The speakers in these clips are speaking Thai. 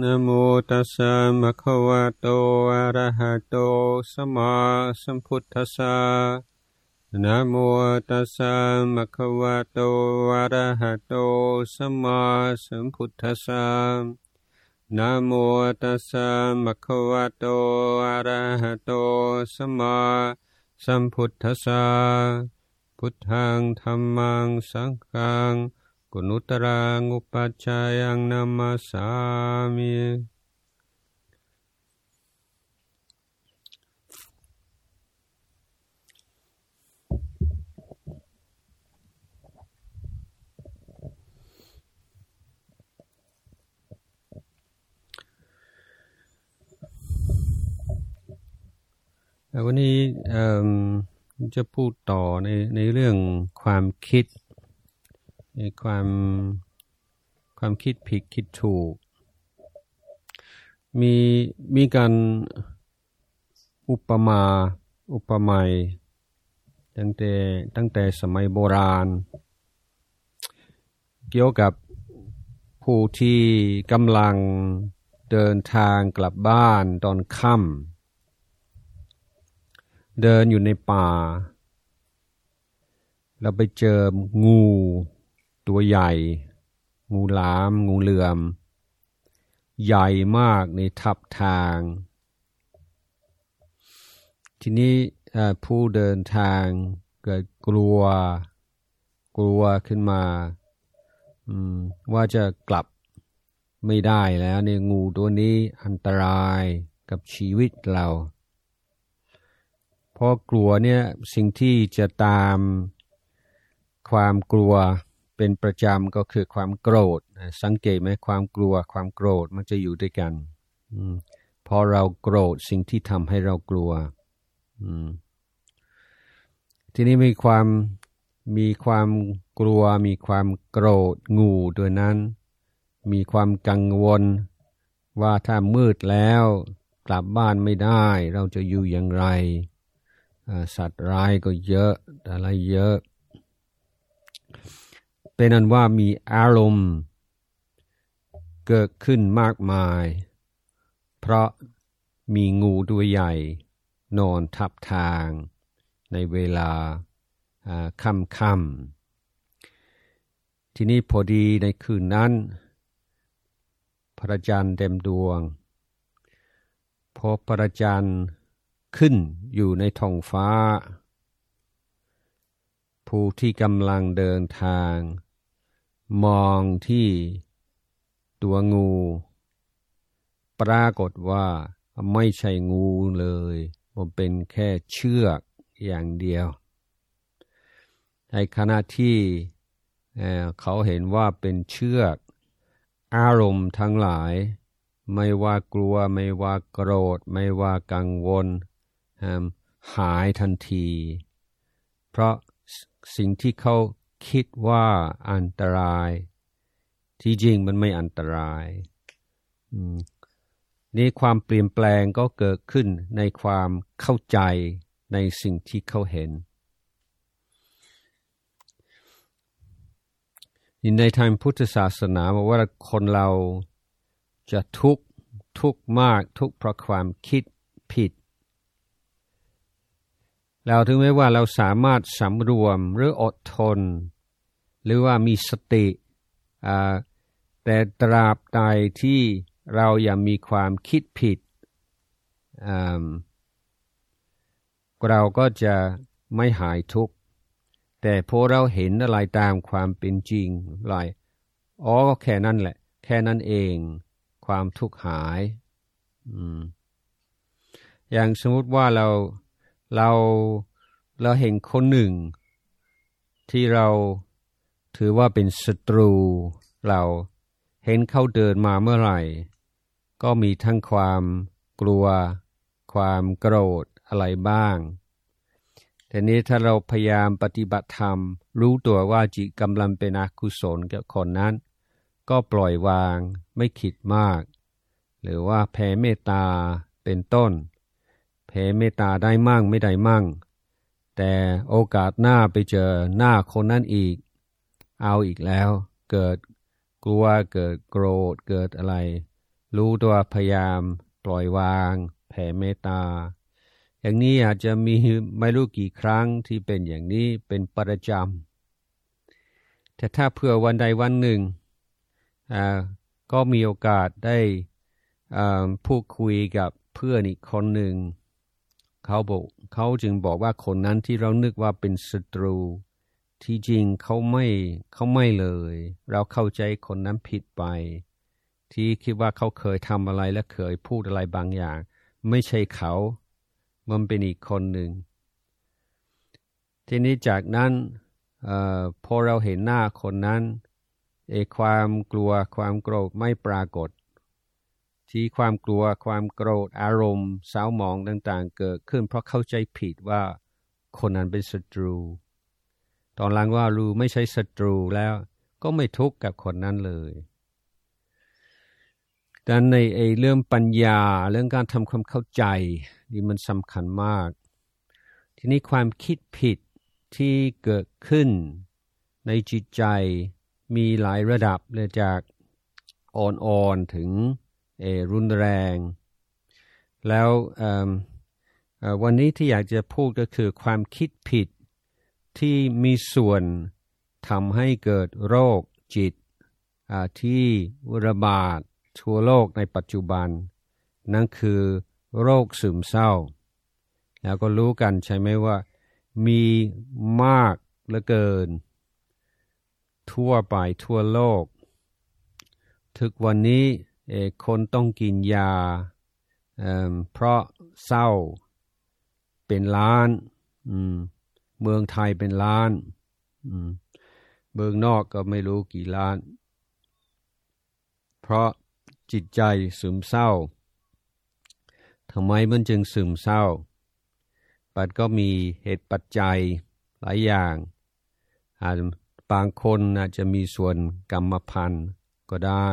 นะโมตัสสะมะคะวะโตอะระหะโตสัมมาสัมพุทธัสสะนะโมตัสสะมะคะวะโตอะระหะโตสัมมาสัมพุทธัสสะนะโมตัสสะมะคะวะโตอะระหะโตสัมมาสัมพุทธัสสะพุทธังธัมมังสังฆัง กุณุตรังอุปัชายังนามาสามิวันนี้จะพูดต่อในในเรื่องความคิด ความความคิดผิดคิดถูก มีมีการอุปมาอุปไมยตั้งแต่ตั้งแต่สมัยโบราณ เกี่ยวกับผู้ที่กำลังเดินทางกลับบ้านตอนค่ำเดินอยู่ในป่า เราไปเจองู ตัวใหญ่ งูหลาม งูเหลือม ใหญ่มากในทับทาง ทีนี้ผู้เดินทางเกิดกลัว กลัวขึ้นมาว่าจะกลับไม่ได้แล้วในงูตัวนี้อันตรายกับชีวิตเราเพราะกลัวเนี่ยสิ่งที่จะตามความกลัว เป็นประจำก็คือความโกรธ สังเกตไหมความกลัวความโกรธมันจะอยู่ด้วยกันอพอเราโกรธสิ่งที่ทำให้เรากลัวทีนี้มีความมีความกลัว มีความโกรธงูด้วยนั้น มีความกังวล ว่าถ้ามืดแล้วกลับบ้านไม่ได้ เราจะอยู่อย่างไร สัตว์ร้ายก็เยอะอะไรเยอะ เป็นนั้นว่ามีอารมณ์ เกิดขึ้นมากมาย เพราะมีงูตัวใหญ่ นอนทับทาง ในเวลาค่ำค่ำทีนี้พอดีในคืนนั้น พระจันทร์เต็มดวง พอพระจันทร์ขึ้นอยู่ในท้องฟ้า ผู้ที่กำลังเดินทาง มองที่ตัวงู ปรากฏว่าไม่ใช่งูเลย มันเป็นแค่เชือกอย่างเดียว ในขณะที่เขาเห็นว่าเป็นเชือก อารมณ์ทั้งหลาย ไม่ว่ากลัวไม่ว่าโกรธ ไม่ว่ากังวล หายทันที เพราะสิ่งที่เขา คิดว่าอันตราย ที่จริงมันไม่อันตรายนี่ความเปลี่ยนแปลงก็เกิดขึ้นในความเข้าใจในสิ่งที่เขาเห็นในทางพุทธศาสนาบอกว่าคนเราจะทุกข์ทุกข์มากทุกข์เพราะความคิดผิด เราถึงแม้ว่าเราสามารถสำรวมหรืออดทน หรือว่ามีสติแต่ตราบใดที่เรายังมีความคิดผิด เราก็จะไม่หายทุกข์ แต่พอเราเห็นอะไรตามความเป็นจริงลายอ๋อแค่นั้นแหละ แค่นั้นเอง ความทุกข์หาย อย่างสมมติว่าเรา เราเราเห็นคนหนึ่ง ที่เราถือว่าเป็นศัตรู เราเห็นเขาเดินมาเมื่อไหร่ ก็มีทั้งความกลัว ความโกรธอะไรบ้างแต่นี้ถ้าเราพยายามปฏิบัติธรรม รู้ตัวว่าจิตกำลังเป็นอกุศลกับคนนั้น ก็ปล่อยวางไม่คิดมาก หรือว่าแผ่เมตตาเป็นต้น แผ่เมตตาได้มั่งไม่ได้มั่ง แต่โอกาสหน้าไปเจอหน้าคนนั้นอีก เอาอีกแล้ว เกิดกลัวเกิดโกรธเกิดอะไร รู้ตัวพยายามปล่อยวาง แผ่เมตตา อย่างนี้อาจจะมีไม่รู้กี่ครั้งที่เป็นอย่างนี้เป็นประจำแต่ถ้าเพื่อวันใดวันหนึ่งก็มีโอกาสได้พูดคุยกับเพื่อนอีกคนหนึ่ง เขาบอกเขาจึงบอกว่าคนนั้นที่เรานึกว่าเป็นศัตรู ที่จริงเขาไม่เขาไม่เลย เราเข้าใจคนนั้นผิดไป ที่คิดว่าเขาเคยทำอะไรและเคยพูดอะไรบางอย่าง ไม่ใช่เขา มันเป็นอีกคนหนึ่ง ทีนี้จากนั้นออพอเราเห็นหน้าคนนั้นเอความกลัวความโกรธไม่ปรากฏ ที่ความกลัวความโกรธอารมณ์เศร้าหมองต่างๆ เกิดขึ้น เพราะเข้าใจผิดว่าคนนั้นเป็นศัตรู ตอนหลังว่ารู้ไม่ใช่ศัตรูแล้วก็ไม่ทุกข์กับคนนั้นเลยดังในไอเรื่องปัญญาเรื่องการทำความเข้าใจนี่มันสำคัญมาก ทีนี้ความคิดผิดที่เกิดขึ้นในจิตใจมีหลายระดับเลยจากอ่อนๆถึง รุนแรง แล้ววันนี้ที่อยากจะพูดก็คือความคิดผิดที่มีส่วนทำให้เกิดโรคจิตที่ระบาดทั่วโลกในปัจจุบัน นั่นคือโรคซึมเศร้า แล้วก็รู้กันใช่ไหมว่า มีมากเหลือเกิน ทั่วไปทั่วโลก ถึกวันนี้ คนต้องกินยาเเพราะเศร้าเป็นล้านเมืองไทยเป็นล้านเมืองนอกก็ไม่รู้กี่ล้าน เพราะจิตใจซึมเศร้าทำไมมันจึงซึมเศร้า ปัดก็มีเหตุปัจจัยหลายอย่างอาจบางคนอาจจะมีส่วนกรรมพันธุ์ก็ได้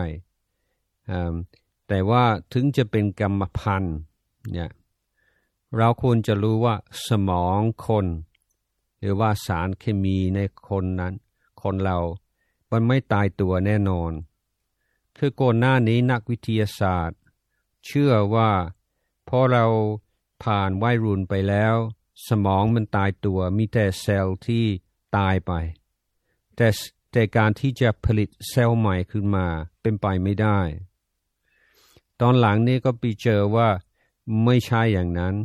แต่ว่าถึงจะเป็นกรรมพันธุ์เนี่ยเราควรจะรู้ว่าสมองคน หรือว่าสารเคมีในคนนั้น คนเรา มันไม่ตายตัวแน่นอน คือก่อนหน้านี้นักวิทยาศาสตร์ เชื่อว่าพอเราผ่านวัยรุ่นไปแล้ว สมองมันตายตัวมีแต่เซลล์ที่ตายไป แต่แต่การที่จะผลิตเซลล์ใหม่ขึ้นมาเป็นไปไม่ได้ ตอนหลังนี้ก็ไปเจอว่าไม่ใช่อย่างนั้น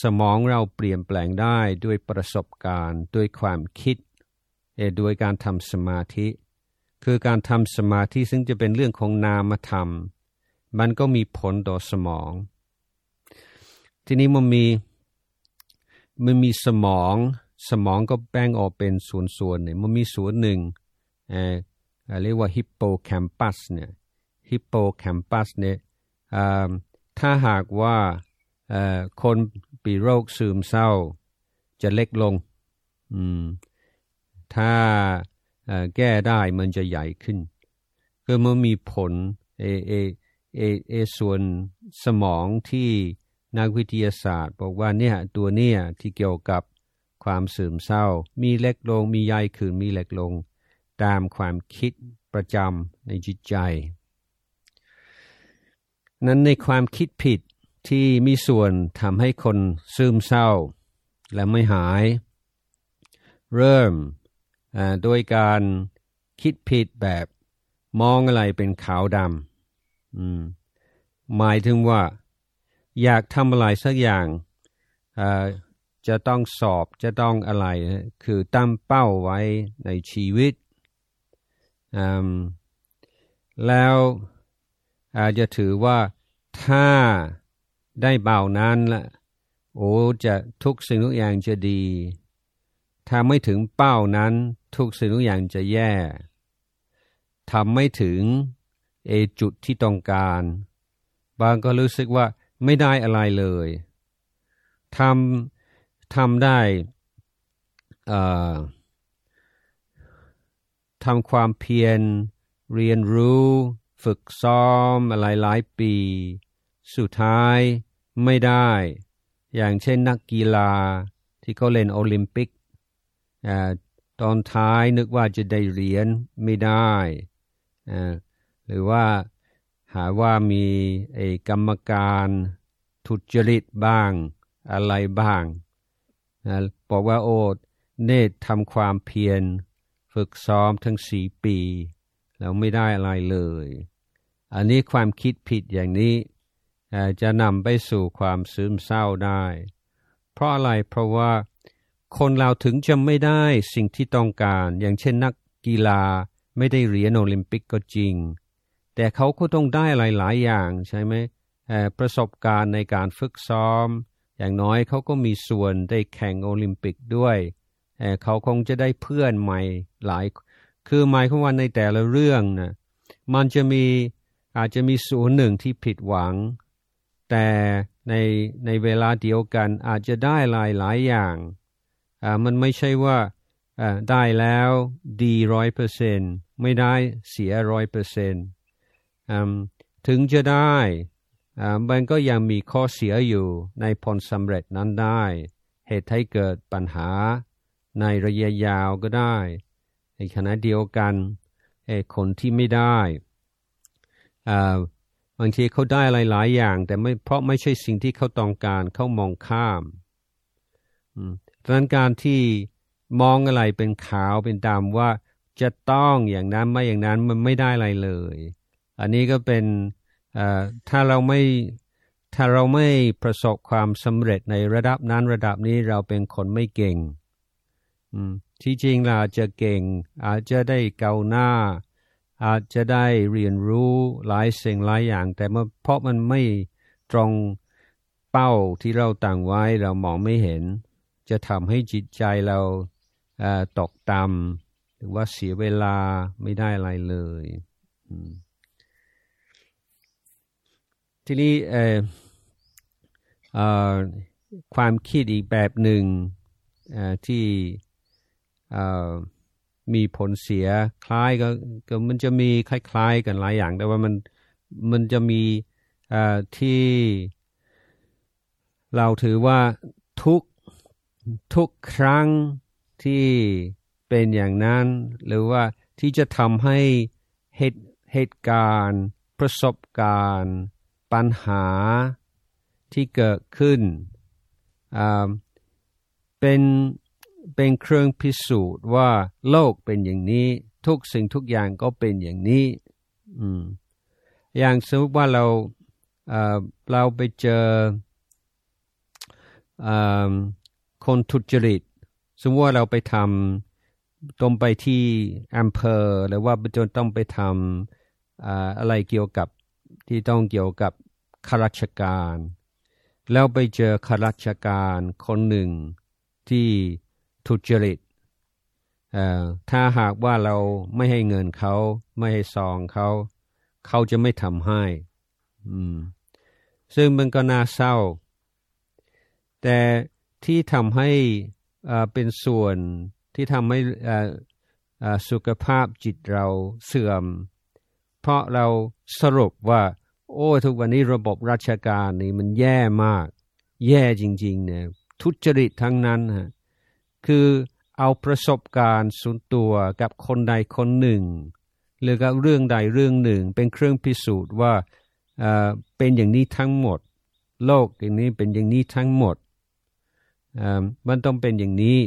สมองเราเปลี่ยนแปลงได้ด้วยประสบการณ์ ด้วยความคิดเอด้วยการทำสมาธิ คือการทำสมาธิซึ่งจะเป็นเรื่องของนามธรรม มันก็มีผลต่อสมอง ทีนี้มันมีมันมีสมอง สมองก็แบ่งออกเป็นส่วนๆเนี่ยมันมีส่วนหนึ่งเออเรียกว่าฮิปโปแคมปัสเนี่ยฮิปโปแคมปัสเนี่ย ถ้าหากว่าคนปีโรคซึมเศร้าจะเล็กลง ถ้าแก้ได้มันจะใหญ่ขึ้น ก็มันมีผลเอเอเอเอส่วนสมองที่นักวิทยาศาสตร์บอกว่าเนี่ยตัวเนี่ยที่เกี่ยวกับความซึมเศร้า มีเล็กลงมีใหญ่ขึ้นมีเล็กลง ตามความคิดประจำในจิตใจ นั้นในความคิดผิดที่มีส่วนทำให้คนซึมเศร้า และไม่หาย เริ่มโดยการคิดผิดแบบมองอะไรเป็นขาวดำหมายถึงว่า อยากทำอะไรสักอย่างจะต้องสอบจะต้องอะไร คือตั้งเป้าไว้ในชีวิต แล้ว อาจจะถือว่าถ้าได้เบานั้นละโอ้จะทุกสิ่งทุกอย่างจะดี ถ้าไม่ถึงเป้านั้นทุกสิ่งทุกอย่างจะแย่ทำไม่ถึงเอจุดที่ต้องการ บางก็รู้สึกว่าไม่ได้อะไรเลยทำทำได้ทำความเพียรเรียนรู้ ฝึกซ้อมอะไรหลายปี สุดท้ายไม่ได้ อย่างเช่นนักกีฬาที่เขาเล่นโอลิมปิกตอนท้ายนึกว่าจะได้เหรียญไม่ได้ หรือว่าหาว่ามีไอ้กรรมการทุจริตบ้างอะไรบ้างนะบอกว่าโอ้เนตทำความเพียร ฝึกซ้อมทั้งสี่ปี แล้วไม่ได้อะไรเลย อันนี้ความคิดผิดอย่างนี้จะนำไปสู่ความซึมเศร้าได้ เพราะอะไรเพราะว่าคนเราถึงจะไม่ได้สิ่งที่ต้องการ อย่างเช่นนักกีฬาไม่ได้เหรียญโอลิมปิกก็จริง แต่เขาก็ต้องได้หลายๆอย่างใช่ไหมประสบการณ์ในการฝึกซ้อม อย่างน้อยเขาก็มีส่วนได้แข่งโอลิมปิกด้วยเขาคงจะได้เพื่อนใหม่หลาย คือหมายความว่าในแต่ละเรื่องนะมันจะมี อาจจะมีส่วนหนึ่งที่ผิดหวัง แต่ในในเวลาเดียวกันอาจจะได้หลายหลายอย่างมันไม่ใช่ว่าได้แล้วดีร้อยเปอร์เซนไม่ได้เสียร้อยเปอร์เซนถึงจะได้มันก็ยังมีข้อเสียอยู่ในผลสำเร็จนั้นได้ เหตุให้เกิดปัญหาในระยะยาวก็ได้ในขณะเดียวกันคนที่ไม่ได้ บางทีเขาได้อะไรหลายอย่าง แต่ไม่เพราะไม่ใช่สิ่งที่เขาต้องการเขามองข้ามดังนั้นการที่มองอะไรเป็นขาวเป็นดำว่าจะต้องอย่างนั้นไม่อย่างนั้นมันไม่ได้อะไรเลย อันนี้ก็เป็นถ้าเราไม่ถ้าเราไม่ประสบความสำเร็จในระดับนั้นระดับนี้เราเป็นคนไม่เก่งที่จริงเราจะเก่ง อาจจะได้เกาหน้า อาจจะได้เรียนรู้หลายสิ่งหลายอย่าง แต่เพราะมันไม่ตรงเป้าที่เราตั้งไว้เรามองไม่เห็น จะทำให้จิตใจเราตกต่ำหรือว่าเสียเวลาไม่ได้อะไรเลยทีนี้ความคิดอีกแบบหนึ่งที่ มีผลเสียคล้ายก็ก็มันจะมีคล้ายๆกันหลายอย่าง แต่ว่ามันมันจะมีที่ เราถือว่าทุกทุกครั้งที่เป็นอย่างนั้น หรือว่าที่จะทำให้เหตุเหตุการณ์ ประสบการณ์ ปัญหาที่เกิดขึ้นเป็น เป็นเครื่องพิสูจน์ว่าโลกเป็นอย่างนี้ ทุกสิ่งทุกอย่างก็เป็นอย่างนี้อืมอย่างสมมติว่าเราเเราไปเจออคนทุจริต สมมติว่าเราไปทำต้องไปที่อำเภอหรือว่าจนต้องไปทำอะไรเกี่ยวกับที่ต้องเกี่ยวกับข้าราชการ แล้วไปเจอข้าราชการคนหนึ่งที่ ทุจริตถ้าหากว่าเราไม่ให้เงินเขาไม่ให้ซองเขา เขาจะไม่ทำให้ซึ่งมันก็น่าเศร้า แต่ที่ทำให้เป็นส่วนที่ทำให้สุขภาพจิตเราเสื่อม เพราะเราสรุปว่า โอ้ทุกวันนี้ระบบราชการนี่มันแย่มาก แย่จริงๆเนี่ยทุจริตทั้งนั้นฮะ คือเอาประสบการณ์ส่วนตัวกับคนใดคนหนึ่ง หรือกับเรื่องใดเรื่องหนึ่ง เป็นเครื่องพิสูจน์ว่าเป็นอย่างนี้ทั้งหมด โลกอย่างนี้เป็นอย่างนี้ทั้งหมดมันต้องเป็นอย่างนี้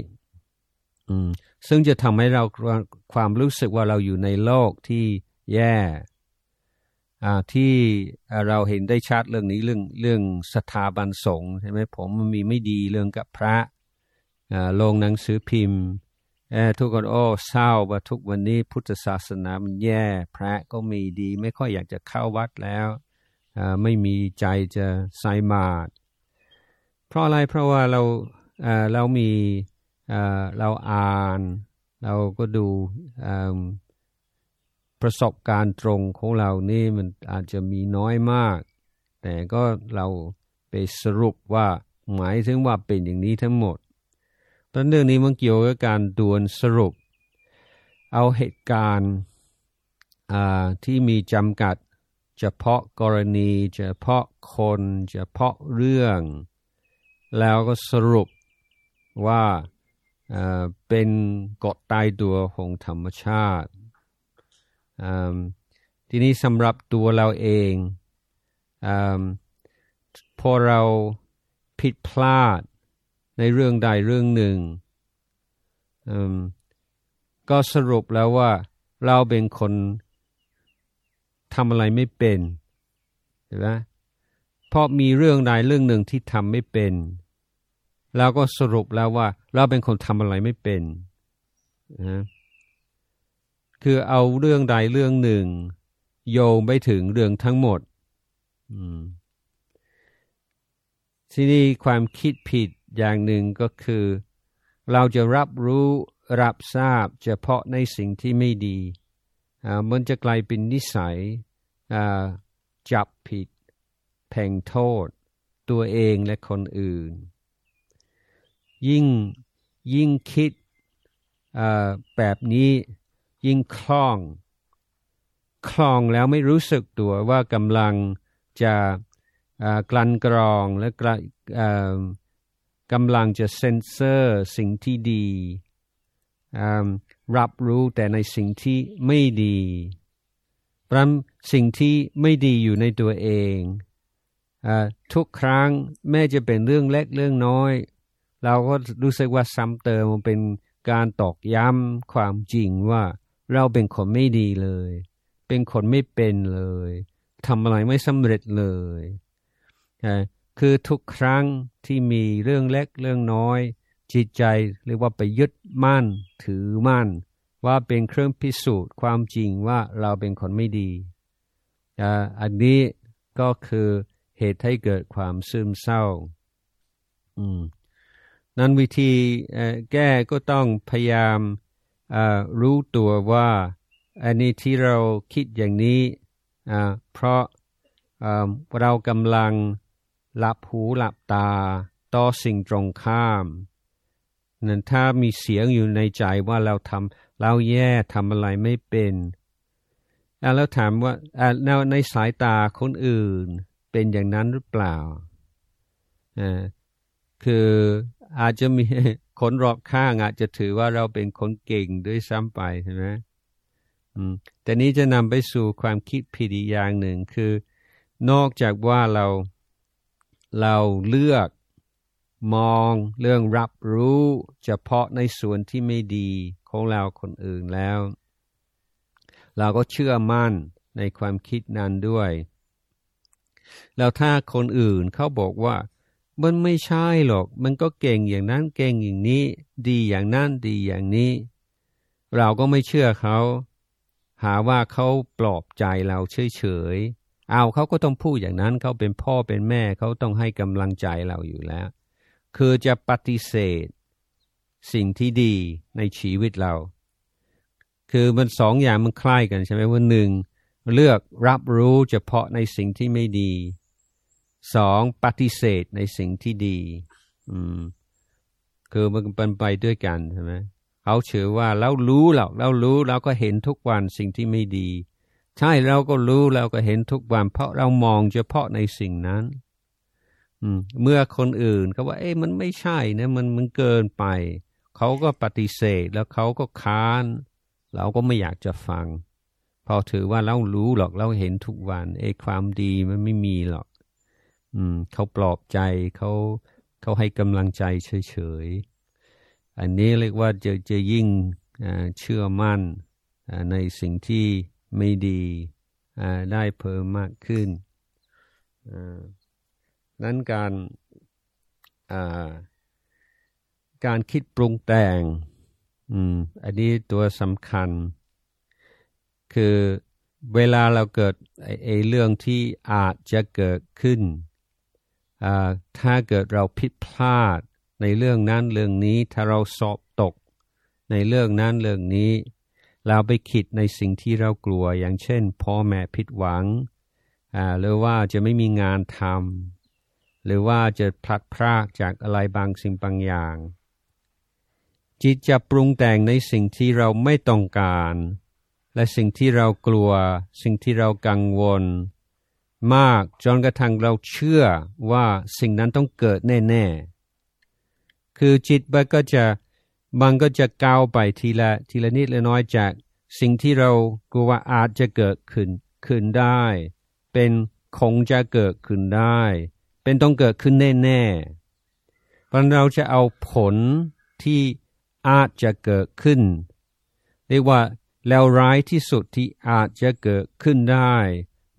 ซึ่งจะทำให้เราความรู้สึกว่าเราอยู่ในโลกที่แย่ที่เราเห็นได้ชัดเรื่องนี้เรื่องเรื่องสถาบันสงฆ์ใช่ไหมผมมันมีไม่ดีเรื่องกับพระ ลงหนังสือพิมพ์ทุกคนโอ้เศร้าว่าทุกวันนี้พุทธศาสนามันแย่ พระก็มีดี ไม่ค่อยอยากจะเข้าวัดแล้วไม่มีใจจะใส่มาดเพราะอะไรเพราะว่าเราเรามีเราอ่าน เราก็ดูประสบการณ์ตรงของเรานี่มันอาจจะมีน้อยมาก แต่ก็เราไปสรุปว่าหมายถึงว่าเป็นอย่างนี้ทั้งหมด ตอนเรื่องนี้มันเกี่ยวกับการดวนสรุป เอาเหตุการณ์ที่มีจำกัดเฉพาะกรณีเฉพาะคนเฉพาะเรื่อง แล้วก็สรุปว่าเป็นกฎตายตัวของธรรมชาติ ทีนี้สำหรับตัวเราเองอพอเราผิดพลาด ในเรื่องใดเรื่องหนึ่ง ก็สรุปแล้วว่าเราเป็นคนทำอะไรไม่เป็นเห็นไหมเพราะมีเรื่องใดเรื่องหนึ่งที่ทำไม่เป็นเราก็สรุปแล้วว่า เราเป็นคนทำอะไรไม่เป็นนะคือเอาเรื่องใดเรื่องหนึ่ง โยงไปถึงเรื่องทั้งหมดที่นี้ความคิดผิด อย่างหนึ่งก็คือ เราจะรับรู้รับทราบเฉพาะในสิ่งที่ไม่ดีมันจะกลายเป็นนิสัยจับผิดแพ่งโทษ ตัวเองและคนอื่น ยิ่งยิ่งคิดแบบนี้ยิ่งคล่อง คล่องแล้วไม่รู้สึกตัวว่ากำลังจะกลั่นกรองและก กำลังจะเซนเซอร์สิ่งที่ดี รับรู้แต่ในสิ่งที่ไม่ดีพราะสิ่งที่ไม่ดีอยู่ในตัวเองอทุกครั้งแม้จะเป็นเรื่องเล็กเรื่องน้อย เราก็รู้สึกว่าซ้ำเติมมันเป็นการตอกย้ำความจริงว่าเราเป็นคนไม่ดีเลย เป็นคนไม่เป็นเลยทำอะไรไม่สำเร็จเลย คือทุกครั้งที่มีเรื่องเล็กเรื่องน้อย จิตใจเรียกว่าไปยึดมั่น ถือมั่น ว่าเป็นเครื่องพิสูจน์ความจริงว่าเราเป็นคนไม่ดี อันนี้ก็คือเหตุให้เกิดความซึมเศร้านั้นวิธีแก้ก็ต้องพยายามรู้ตัวว่าอันนี้ที่เราคิดอย่างนี้เพราะเรากำลัง หลับหูหลับตา ต่อสิ่งตรงข้ามนั้นถ้ามีเสียงอยู่ในใจว่าเราทำเราแย่ทำอะไรไม่เป็นแล้วถามว่าในสายตาคนอื่นเป็นอย่างนั้นหรือเปล่าคืออาจจะมีคนรอบข้างอาจจะถือว่าเราเป็นคนเก่งด้วยซ้ำไปใช่ไหมแต่นี้จะนำไปสู่ความคิดผิดอีกอย่างหนึ่งคือ นอกจากว่าเรา เราเลือกมองเรื่องรับรู้เฉพาะในส่วนที่ไม่ดีของเราคนอื่นแล้ว เราก็เชื่อมั่นในความคิดนั้นด้วย แล้วถ้าคนอื่นเขาบอกว่า มันไม่ใช่หรอก มันก็เก่งอย่างนั้นเก่งอย่างนี้ ดีอย่างนั้นดีอย่างนี้ เราก็ไม่เชื่อเขา หาว่าเขาปลอบใจเราเฉยๆ เอาเขาก็ต้องพูดอย่างนั้นเขาเป็นพ่อเป็นแม่เขาต้องให้กำลังใจเราอยู่แล้ว คือจะปฏิเสธ สิ่งที่ดีในชีวิตเรา คือมันสองอย่างมันคล้ายกันใช่ไหมว่าหนึ่งเลือกรับรู้เฉพาะในสิ่งที่ไม่ดีสองปฏิเสธในสิ่งที่ดี อืม คือมันเป็นไปด้วยกันใช่ไหมเขาเชื่อว่าเรารู้หรอกเรารู้เราก็เห็นทุกวันสิ่งที่ไม่ดี ใช่เราก็รู้เราก็เห็นทุกวันเพราะเรามองเฉพาะในสิ่งนั้นเมื่อคนอื่นเขาว่า เอ๊ะมันไม่ใช่นะมันมันเกินไป เขาก็ปฏิเสธแล้วเขาก็ค้าน เราก็ไม่อยากจะฟัง พอถือว่าเรารู้หรอกเราเห็นทุกวันเอ้ความดีมันไม่มีหรอก อืม เขาปลอบใจเขาเขาให้กำลังใจเฉยๆอันนี้เรียกว่าจะจะยิ่งเชื่อมั่นในสิ่งที่ ไม่ดีได้เพิ่มมากขึ้นนั้นการการคิดปรุงแต่งอันนี้ตัวสำคัญ คือเวลาเราเกิดไอ้เรื่องที่อาจจะเกิดขึ้น ถ้าเกิดเราผิดพลาดในเรื่องนั้นเรื่องนี้ ถ้าเราสอบตกในเรื่องนั้นเรื่องนี้ เราไปคิดในสิ่งที่เรากลัว อย่างเช่นพ่อแม่ผิดหวังหรือว่าจะไม่มีงานทำหรือว่าจะพลัดพรากจากอะไรบางสิ่งบางอย่าง จิตจะปรุงแต่งในสิ่งที่เราไม่ต้องการ และสิ่งที่เรากลัว สิ่งที่เรากังวล มากจนกระทั่งเราเชื่อว่าสิ่งนั้นต้องเกิดแน่ ๆ คือจิตมันก็จะ มันก็จะก้าวไปทีละทีละนิดละน้อยจาก สิ่งที่เรากลัวว่าอาจจะเกิดขึ้นขึ้นได้ เป็นคงจะเกิดขึ้นได้ เป็นต้องเกิดขึ้นแน่ๆเพราะเราจะเอาผลที่อาจจะเกิดขึ้น เรียกว่าแล้วร้ายที่สุดที่อาจจะเกิดขึ้นได้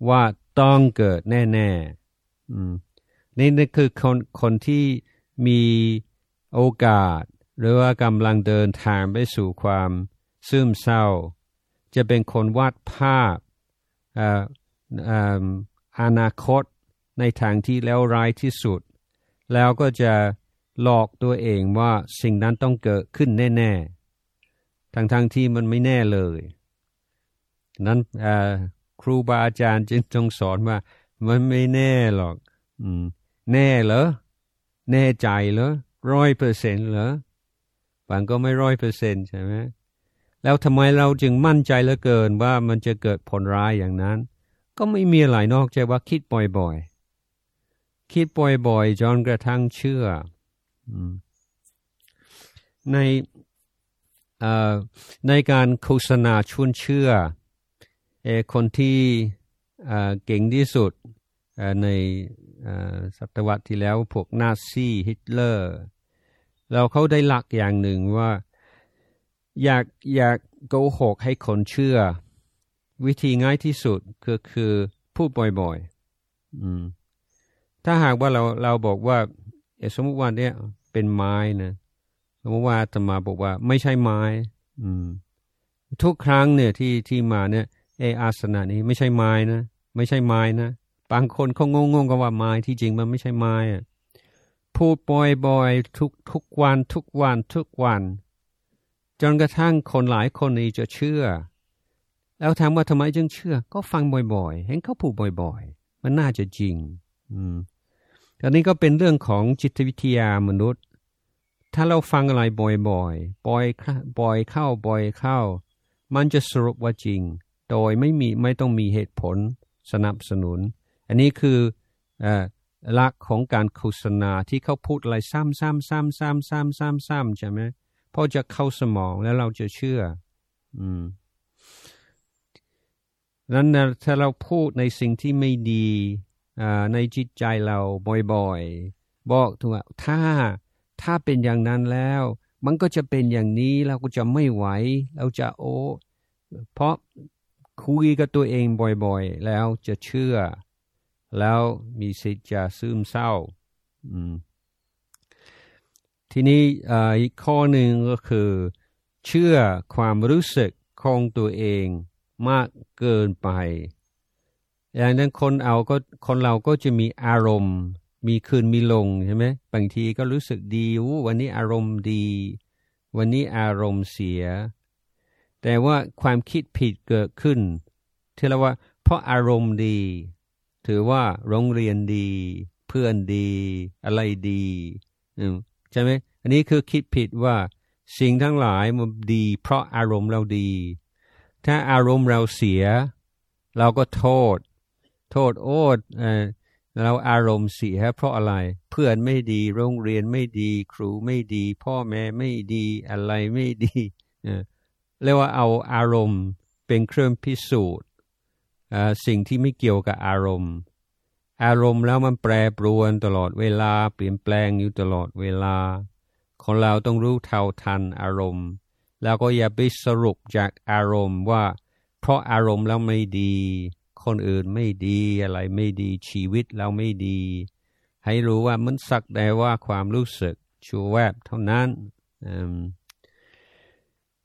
ว่าต้องเกิดแน่ๆนี่นี่คือคนคนที่มีโอกาส หรือว่ากำลังเดินทางไปสู่ความซึมเศร้า จะเป็นคนวาดภาพอนาคตในทางที่แล้วร้ายที่สุด แล้วก็จะหลอกตัวเองว่าสิ่งนั้นต้องเกิดขึ้นแน่ๆ ทั้งๆทที่มันไม่แน่เลย นั้นครูบาอาจารย์จึงจงสอนว่า มันไม่แน่หรอกอแน่เหรอ แน่ใจเหรอร้อยเปอร์เซ็นต์เหรอ บางก็ไม่ร้อยเปอร์เซ็นต์ใช่ไหมแล้วทำไมเราจึงมั่นใจเหลือเกินว่ามันจะเกิดผลร้ายอย่างนั้น ก็ไม่มีอะไรนอกจากว่าคิดบ่อยๆ คิดบ่อยๆจนกระทั่งเชื่อในในการโฆษณาชวนเชื่อคนที่เก่งที่สุดในศตวรรษที่แล้วพวกนาซีฮิตเลอร์ เราเขาได้หลักอย่างหนึ่งว่า อยากอยากโกหกให้คนเชื่อ วิธีง่ายที่สุดคือคือพูดบ่อยๆถ้าหากว่าเราเราบอกว่าสมมติว่าเนี่ยเป็นไม้นะสมมติว่าธรรมาบอกว่า ไม่ใช่ไม้ อืม ทุกครั้งเนี่ยที่ที่มาเนี่ยเออาสนะนี้ไม่ใช่ไม้นะไม่ใช่ไม้นะบางคนเขางงๆกันว่าไม้ที่จริงมันไม่ใช่ไม้อะ พูดบ่อยๆทุกทุกวันทุกวันทุกวัน จนกระทั่งคนหลายคนนี้จะเชื่อ แล้วถามว่าทำไมจึงเชื่อ ก็ฟังบ่อย ๆ เห็นเขาพูดบ่อยๆ มันน่าจะจริง อืมอันนี้ก็เป็นเรื่องของจิตวิทยามนุษย์ ถ้าเราฟังอะไรบ่อยๆ บ่อยบ่อยเข้าบ่อยเข้า มันจะสรุปว่าจริง โดยไม่มีไม่ต้องมีเหตุผลสนับสนุน อันนี้คือห ลักของการโฆษณาที่เขาพูดอะไรซ้ำซ้ำซ้ำซ้ำซ้ำซ้ำซ้ำใช่ไหมพอจะเข้าสมองแล้วเราจะเชื่อ อืมนั้นถ้าเราพูดในสิ่งที่ไม่ดีในจิตใจเราบ่อยๆ บอกถึงว่าถ้าถ้าเป็นอย่างนั้นแล้ว มันก็จะเป็นอย่างนี้เราก็จะไม่ไหว เราจะโอ้เพราะคุยกับตัวเองบ่อยๆ แล้วจะเชื่อ แล้วมีสิทธิ์จะซึมเศร้าทีนี้อีกข้อหนึ่งก็คือ เชื่อความรู้สึกของตัวเองมากเกินไปอย่างนั้นคนเอาก็คนเราก็จะมีอารมณ์ มีคืนมีลงใช่ไหมบางทีก็รู้สึกดีวันนี้อารมณ์ดี วันนี้อารมณ์เสีย แต่ว่าความคิดผิดเกิดขึ้นที่เราว่า เพราะอารมณ์ดี ถือว่าโรงเรียนดี เพื่อนดี อะไรดีใช่ไหมอันนี้คือคิดผิดว่าสิ่งทั้งหลายมันดี เพราะอารมณ์เราดี ถ้าอารมณ์เราเสีย เราก็โทษ โทษโอ้เราอารมณ์เสียเพราะอะไร เพื่อนไม่ดีโรงเรียนไม่ดี ครูไม่ดี พ่อแม่ไม่ดีอะไรไม่ดีเรียกว่าเอาอารมณ์เป็นเครื่องพิสูจน์ สิ่งที่ไม่เกี่ยวกับอารมณ์ อารมณ์แล้วมันแปรปรวนตลอดเวลา เปลี่ยนแปลงอยู่ตลอดเวลา คนเราต้องรู้เท่าทันอารมณ์ แล้วก็อย่าไปสรุปจากอารมณ์ว่า เพราะอารมณ์แล้วไม่ดี คนอื่นไม่ดีอะไรไม่ดีชีวิตเราไม่ดี ให้รู้ว่ามันสักแต่ว่าความรู้สึกชูแวบเท่านั้น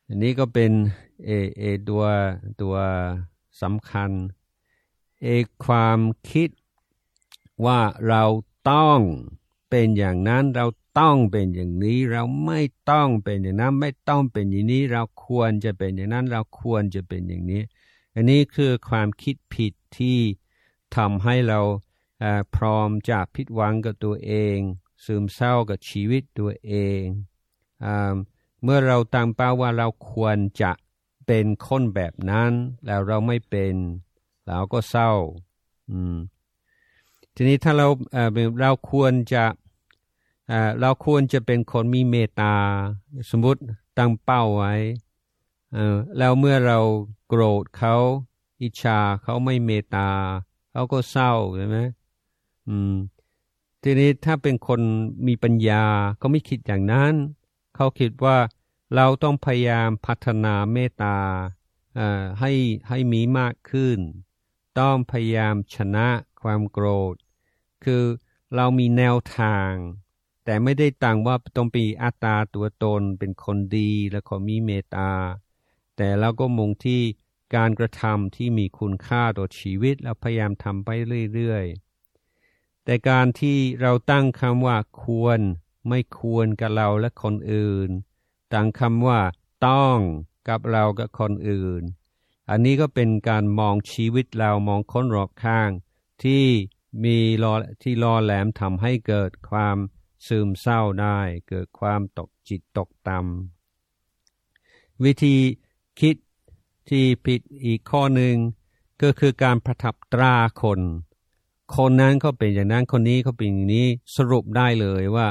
อันนี้ก็เป็นเอเอตัวตัว สำคัญเอความคิดว่าเราต้องเป็นอย่างนั้นเราต้องเป็นอย่างนี้เราไม่ต้องเป็นอย่างนั้นไม่ต้องเป็นอย่างนี้ เราควรจะเป็นอย่างนั้นเราควรจะเป็นอย่างนี้ อันนี้คือความคิดผิดที่ทำให้เราพร้อมจะผิดหวังกับตัวเองซึมเศร้ากับชีวิตตัวเองอเมื่อเราตั้งเป้าว่าเราควรจะ เป็นคนแบบนั้น แล้วเราไม่เป็นเราก็เศร้าทีนี้ถ้าเราเราควรจะเราควรจะเป็นคนมีเมตตา สมมติตั้งเป้าไว้แล้วเมื่อเราโกรธเขาอิจฉาเขาไม่เมตตาเขาก็เศร้าใช่ไหมอืม ทีนี้ถ้าเป็นคนมีปัญญาก็ไม่คิดอย่างนั้น เขาคิดว่า เราต้องพยายามพัฒนาเมตตาให้ให้มีมากขึ้น ต้องพยายามชนะความโกรธ คือเรามีแนวทาง แต่ไม่ได้ต่างว่าต้องปีอัตตาตัวตนเป็นคนดีและคนมีเมตตา แต่เราก็มุ่งที่การกระทำที่มีคุณค่าต่อชีวิตแล้วพยายามทำไปเรื่อยๆ แต่การที่เราตั้งคำว่าควรไม่ควรกับเราและคนอื่น ตั้งคำว่า ต้องกับเรากับคนอื่น อันนี้ก็เป็นการมองชีวิตเรามองคนรอบข้าง ที่มีรอที่รอแหลมทำให้เกิดความซึมเศร้าได้ เกิดความตกจิตตกต่ำวิธีคิดที่ผิดอีกข้อหนึ่งก็คือการประทับตราคน คนนั้นเขาเป็นอย่างนั้นคนนี้เขาเป็นอย่างนี้สรุปได้เลยว่า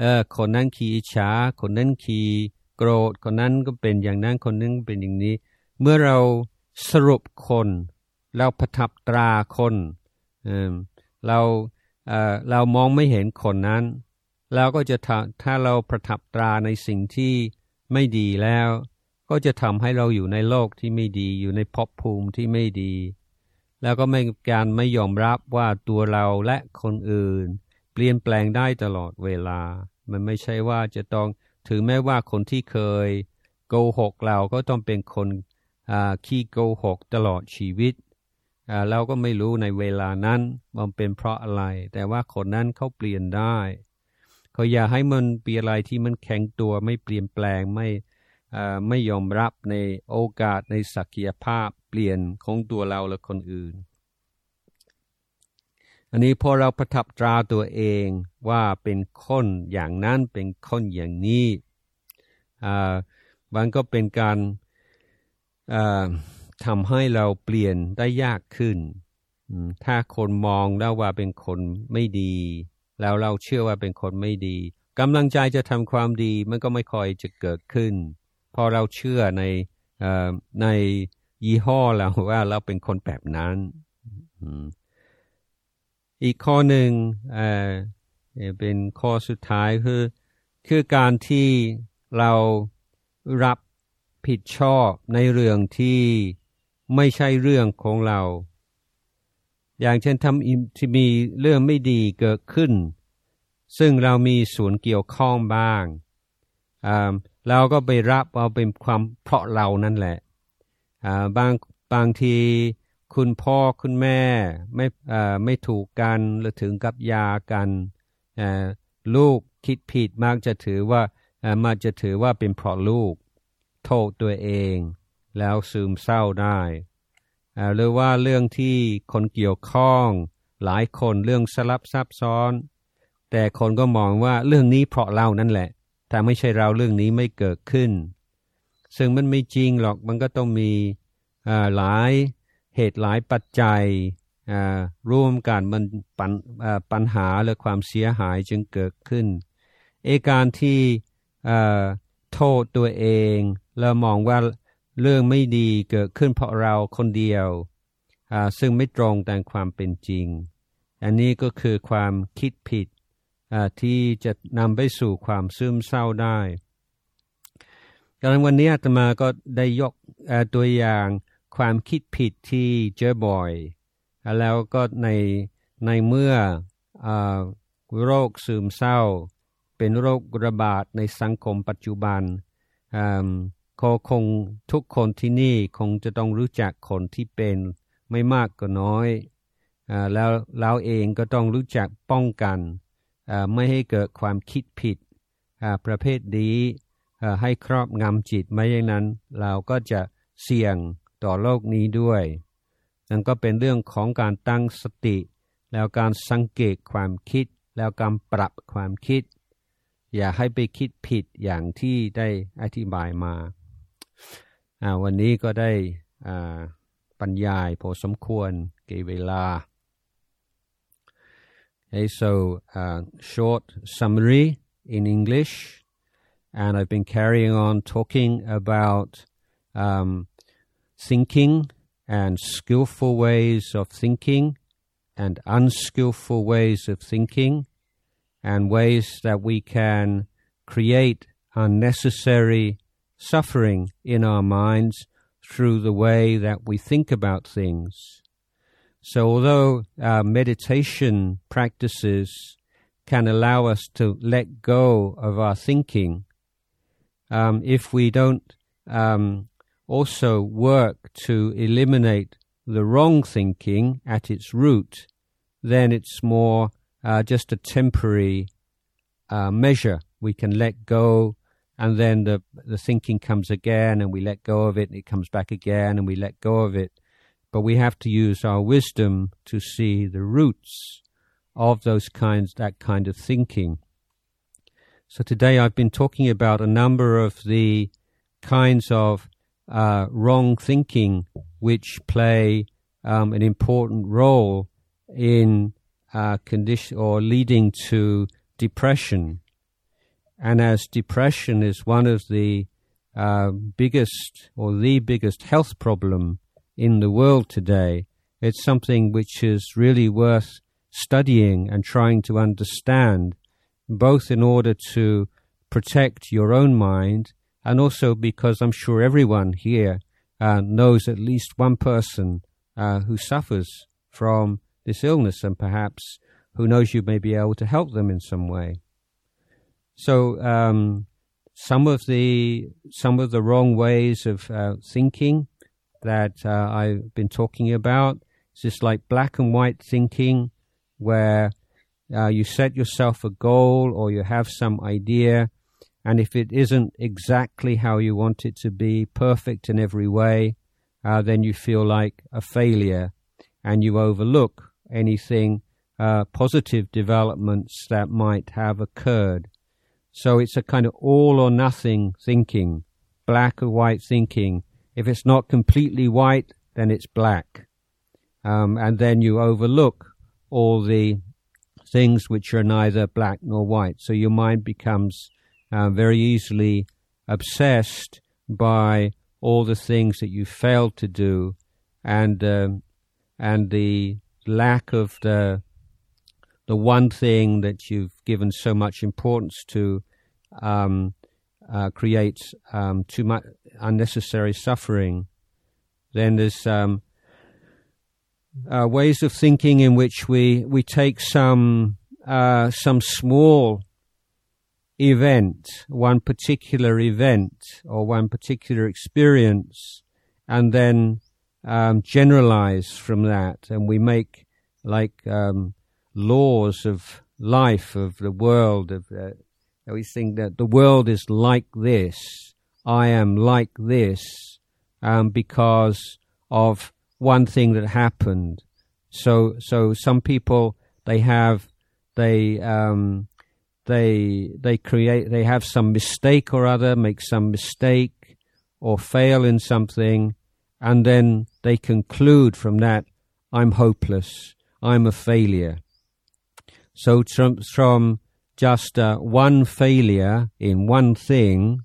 เออคนนั้นขี่ฉาคนนั้นขี่ โกรธคนนั้นก็เป็นอย่างนั้นคนนึงเป็นอย่างนี้ เมื่อเราสรุปคน เราประทับตราคนเเราเรามองไม่เห็นคนนั้นเราก็จะถ้าเราประทับตราในสิ่งที่ไม่ดีแล้ว ก็จะทำให้เราอยู่ในโลกที่ไม่ดีอยู่ในภพภูมิที่ไม่ดี แล้วก็ไม่การไม่ยอมรับว่าตัวเราและคนอื่น เปลี่ยนแปลงได้ตลอดเวลา มันไม่ใช่ว่าจะต้อง ถือแม้ว่าคนที่เคยโกหกเราก็ต้องเป็นคนขี้โกหกตลอดชีวิต เราก็ไม่รู้ในเวลานั้นมันเป็นเพราะอะไร แต่ว่าคนนั้นเขาเปลี่ยนได้เขาอย่าให้มันเปลี่ยนอะไรที่มันแข็งตัวไม่เปลี่ยนแปลงไม่ไม่ยอมรับในโอกาสในศักยภาพเปลี่ยนของตัวเราและคนอื่น อันนี้พอเราประทับตราตัวเองว่าเป็นคนอย่างนั้นเป็นคนอย่างนี้มันก็เป็นการทำให้เราเปลี่ยนได้ยากขึ้น ถ้าคนมองแล้วว่าเป็นคนไม่ดี แล้วเราเชื่อว่าเป็นคนไม่ดีกำลังใจจะทำความดีมันก็ไม่ค่อยจะเกิดขึ้น พอเราเชื่อในในยี่ห้อเราว่าเราเป็นคนแบบนั้น อีกข้อหนึ่งเป็นข้อสุดท้ายคือคือการที่เรารับผิดชอบในเรื่องที่ไม่ใช่เรื่องของเรา อย่างเช่นทำที่มีเรื่องไม่ดีเกิดขึ้น ซึ่งเรามีส่วนเกี่ยวข้องบ้าง เราก็ไปรับเอาเป็นความเพราะเรานั่นแหละ บางบางที คุณพ่อคุณแม่ไม่ไม่ถูกกันหรือถึงกับยากันลูกคิดผิดมากจะถือว่ามาจะถือว่าเป็นเพราะลูก โทษตัวเอง แล้วซึมเศร้าได้หรือว่าเรื่องที่คนเกี่ยวข้อง หลายคนเรื่องสลับซับซ้อน แต่คนก็มองว่าเรื่องนี้เพราะเรานั่นแหละ ถ้าไม่ใช่เราเรื่องนี้ไม่เกิดขึ้น ซึ่งมันไม่จริงหรอกมันก็ต้องมีหลาย เหตุหลายปัจจัยร่วมกันมันปัญปัญหาและความเสียหายจึงเกิดขึ้นเอการที่โทษตัวเองแล้วมองว่าเรื่องไม่ดีเกิดขึ้นเพราะเราคนเดียว ซึ่งไม่ตรงตามความเป็นจริง อันนี้ก็คือความคิดผิดที่จะนำไปสู่ความซึมเศร้าได้กำลังวันนี้อาตมาก็ได้ยกตัวอย่าง ความคิดผิดที่เจอบ่อย แล้วก็ในในเมื่ออโรคซึมเศร้า เป็นโรคระบาดในสังคมปัจจุบันก็คงทุกคนที่นี่คงจะต้องรู้จักคนที่เป็นไม่มากก็น้อยอแล้วเราเองก็ต้องรู้จักป้องกัน ไม่ให้เกิดความคิดผิดประเภทนี้ให้ครอบงำจิตไม่อย่างนั้น เราก็จะเสี่ยง ต่อโลกนี้ด้วย นั่นก็เป็นเรื่องของการตั้งสติ แล้วการสังเกตความคิด แล้วการปรับความคิด อย่าให้ไปคิดผิดอย่างที่ได้อธิบายมาวันนี้ก็ได้บรรยายพอสมควรเกเวลา Okay, so uh, short summary in English, and I've been carrying on talking about um, thinking and skillful ways of thinking and unskillful ways of thinking and ways that we can create unnecessary suffering in our minds through the way that we think about things. So, although our meditation practices can allow us to let go of our thinking, um, if we don't um, also work to eliminate the wrong thinking at its root, then it's more uh, just a temporary uh, measure. We can let go, and then the the thinking comes again, and we let go of it, and it comes back again, and we let go of it. But we have to use our wisdom to see the roots of those kinds, that kind of thinking. So today I've been talking about a number of the kinds of uh, wrong thinking which play um, an important role in uh, condition or leading to depression. And as depression is one of the uh, biggest or the biggest health problem in the world today, it's something which is really worth studying and trying to understand, both in order to protect your own mind and also because I'm sure everyone here uh, knows at least one person uh, who suffers from this illness and perhaps who knows you may be able to help them in some way. So um, some of the some of the wrong ways of uh, thinking that uh, I've been talking about is just like black and white thinking, where uh, you set yourself a goal or you have some idea, and if it isn't exactly how you want it to be, perfect in every way, uh, then you feel like a failure, and you overlook anything uh, positive developments that might have occurred. So it's a kind of all or nothing thinking, black or white thinking. If it's not completely white, then it's black. Um, and then you overlook all the things which are neither black nor white. So your mind becomes uh, very easily obsessed by all the things that you failed to do and um, and the lack of the the one thing that you've given so much importance to um, uh, creates um, too much unnecessary suffering. Then there's um, uh, ways of thinking in which we we take some uh, some small event, one particular event or one particular experience, and then um, generalize from that, and we make like um, laws of life of the world. Of uh, we think that the world is like this. I am like this um, because of one thing that happened. So, so some people they have they um, they they create they have some mistake or other, make some mistake or fail in something, and then they conclude from that, I'm hopeless, I'm a failure. So from, just uh, one failure in one thing,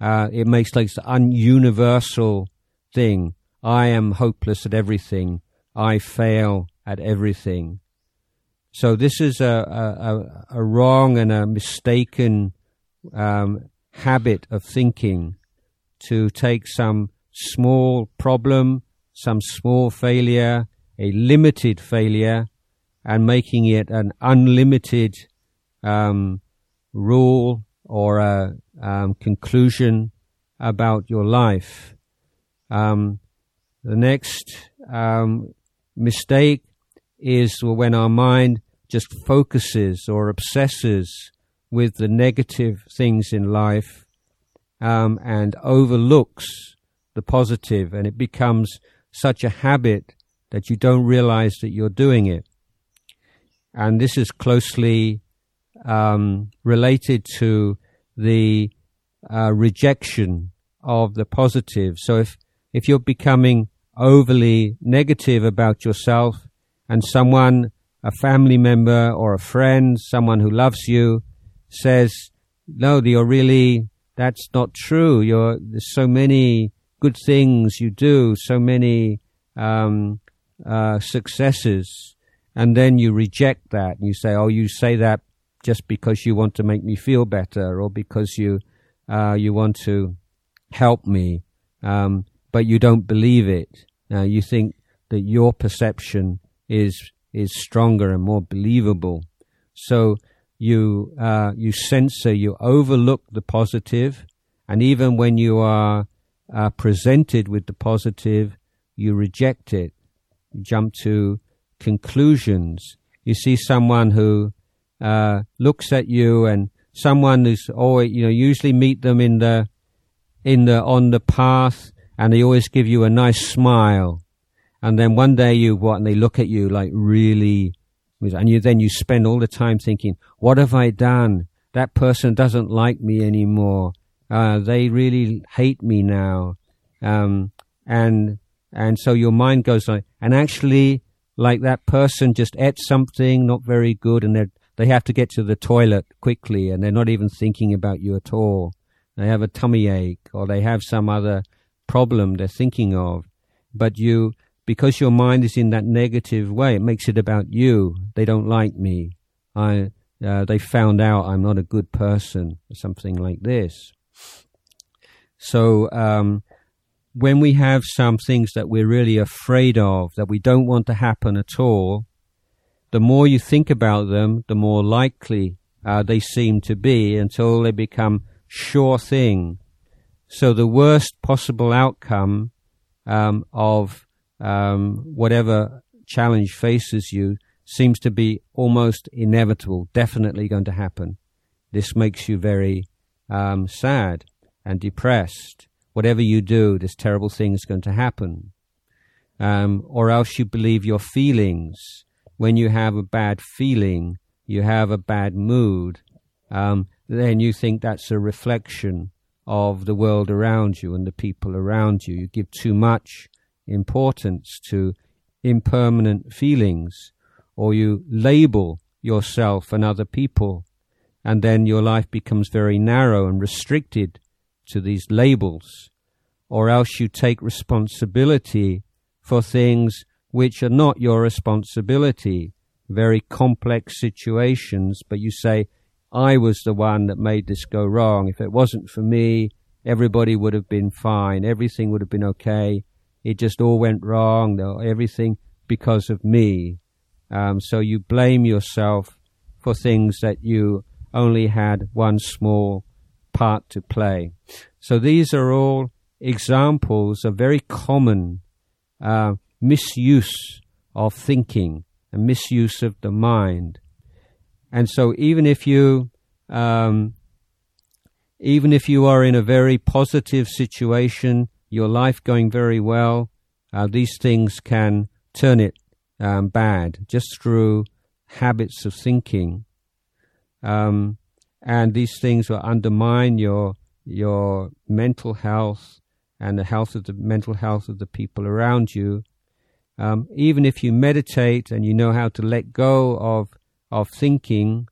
uh, it makes like an universal thing. I am hopeless at everything. I fail at everything. So this is a, a, a wrong and a mistaken um, habit of thinking to take some small problem, some small failure, a limited failure, and making it an unlimited um, rule or a um, conclusion about your life. Um, the next um, mistake is when our mind just focuses or obsesses with the negative things in life um, and overlooks the positive, and it becomes such a habit that you don't realize that you're doing it. And this is closely um, related to the uh, rejection of the positive. So if if you're becoming overly negative about yourself, and someone a family member or a friend, someone who loves you, says, "No, you're really that's not true. You're there's so many good things you do, so many um, uh, successes, and then you reject that and you say, "Oh, you say that just because you want to make me feel better, or because you uh, you want to help me, um, but you don't believe it. Uh, you think that your perception is is stronger and more believable. So you uh, you censor, you overlook the positive, and even when you are uh, presented with the positive, you reject it. You jump to conclusions. You see someone who uh, looks at you, and someone who's always you know usually meet them in the in the on the path, and they always give you a nice smile. And then one day you what, and they look at you like really and you then you spend all the time thinking, what have I done? That person doesn't like me anymore. Uh, they really hate me now. Um, and, and so your mind goes like, and actually, like that person just ate something not very good and they they have to get to the toilet quickly and they're not even thinking about you at all. They have a tummy ache or they have some other problem they're thinking of. But you, because your mind is in that negative way, it makes it about you. They don't like me. I, uh, they found out I'm not a good person, or something like this. So, um, when we have some things that we're really afraid of, that we don't want to happen at all, the more you think about them, the more likely uh, they seem to be until they become sure thing. So the worst possible outcome um, of um, whatever challenge faces you seems to be almost inevitable, definitely going to happen. This makes you very um, sad and depressed. Whatever you do, this terrible thing is going to happen. Um, or else you believe your feelings. When you have a bad feeling, you have a bad mood, um, then you think that's a reflection of the world around you and the people around you. You give too much importance to impermanent feelings, or you label yourself and other people, and then your life becomes very narrow and restricted to these labels, or else you take responsibility for things which are not your responsibility, very complex situations, but you say, I was the one that made this go wrong. If it wasn't for me, everybody would have been fine. Everything would have been okay it just all went wrong, everything because of me. Um, so you blame yourself for things that you only had one small part to play. So these are all examples of very common uh, misuse of thinking and misuse of the mind. And so even if you um, even if you are in a very positive situation, your life going very well, uh, these things can turn it um, bad just through habits of thinking. Um, and these things will undermine your your mental health and the health of the mental health of the people around you. Um, even if you meditate and you know how to let go of of thinking,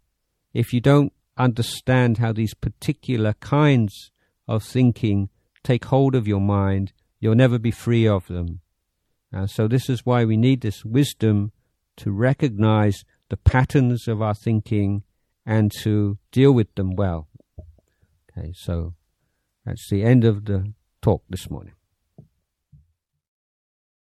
if you don't understand how these particular kinds of thinking take hold of your mind, you'll never be free of them. Uh, so this is why we need this wisdom to recognize the patterns of our thinking and to deal with them well. Okay, so that's the end of the talk this morning.